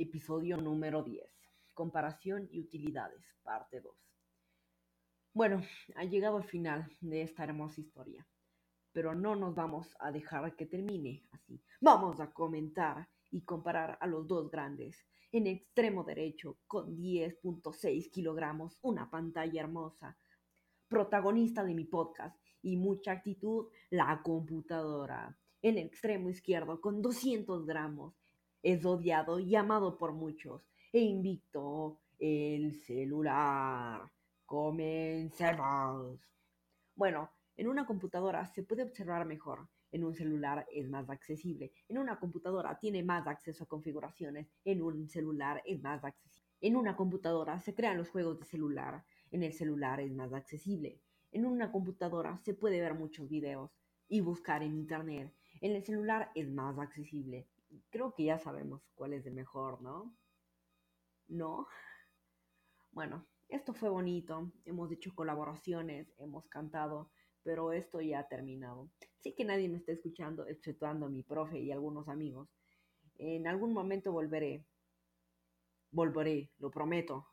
Episodio número 10. Comparación y utilidades, parte 2. Bueno, ha llegado el final de esta hermosa historia, pero no nos vamos a dejar que termine así. Vamos a comentar y comparar a los dos grandes. En extremo derecho, con 10.6 kilogramos, una pantalla hermosa, protagonista de mi podcast y mucha actitud, la computadora. En extremo izquierdo, con 200 gramos, es odiado y amado por muchos, e invicto el celular. Comencemos. Bueno, en una computadora se puede observar mejor, en un celular es más accesible, en una computadora tiene más acceso a configuraciones, en un celular es más accesible. En una computadora se crean los juegos de celular, en el celular es más accesible. En una computadora se puede ver muchos videos y buscar en internet. En el celular es más accesible creo que ya sabemos cuál es el mejor, ¿no? ¿No? Bueno, esto fue bonito, hemos hecho colaboraciones, hemos cantado, pero esto ya ha terminado. Sí que nadie me está escuchando, exceptuando a mi profe y algunos amigos. En algún momento volveré. Volveré, lo prometo.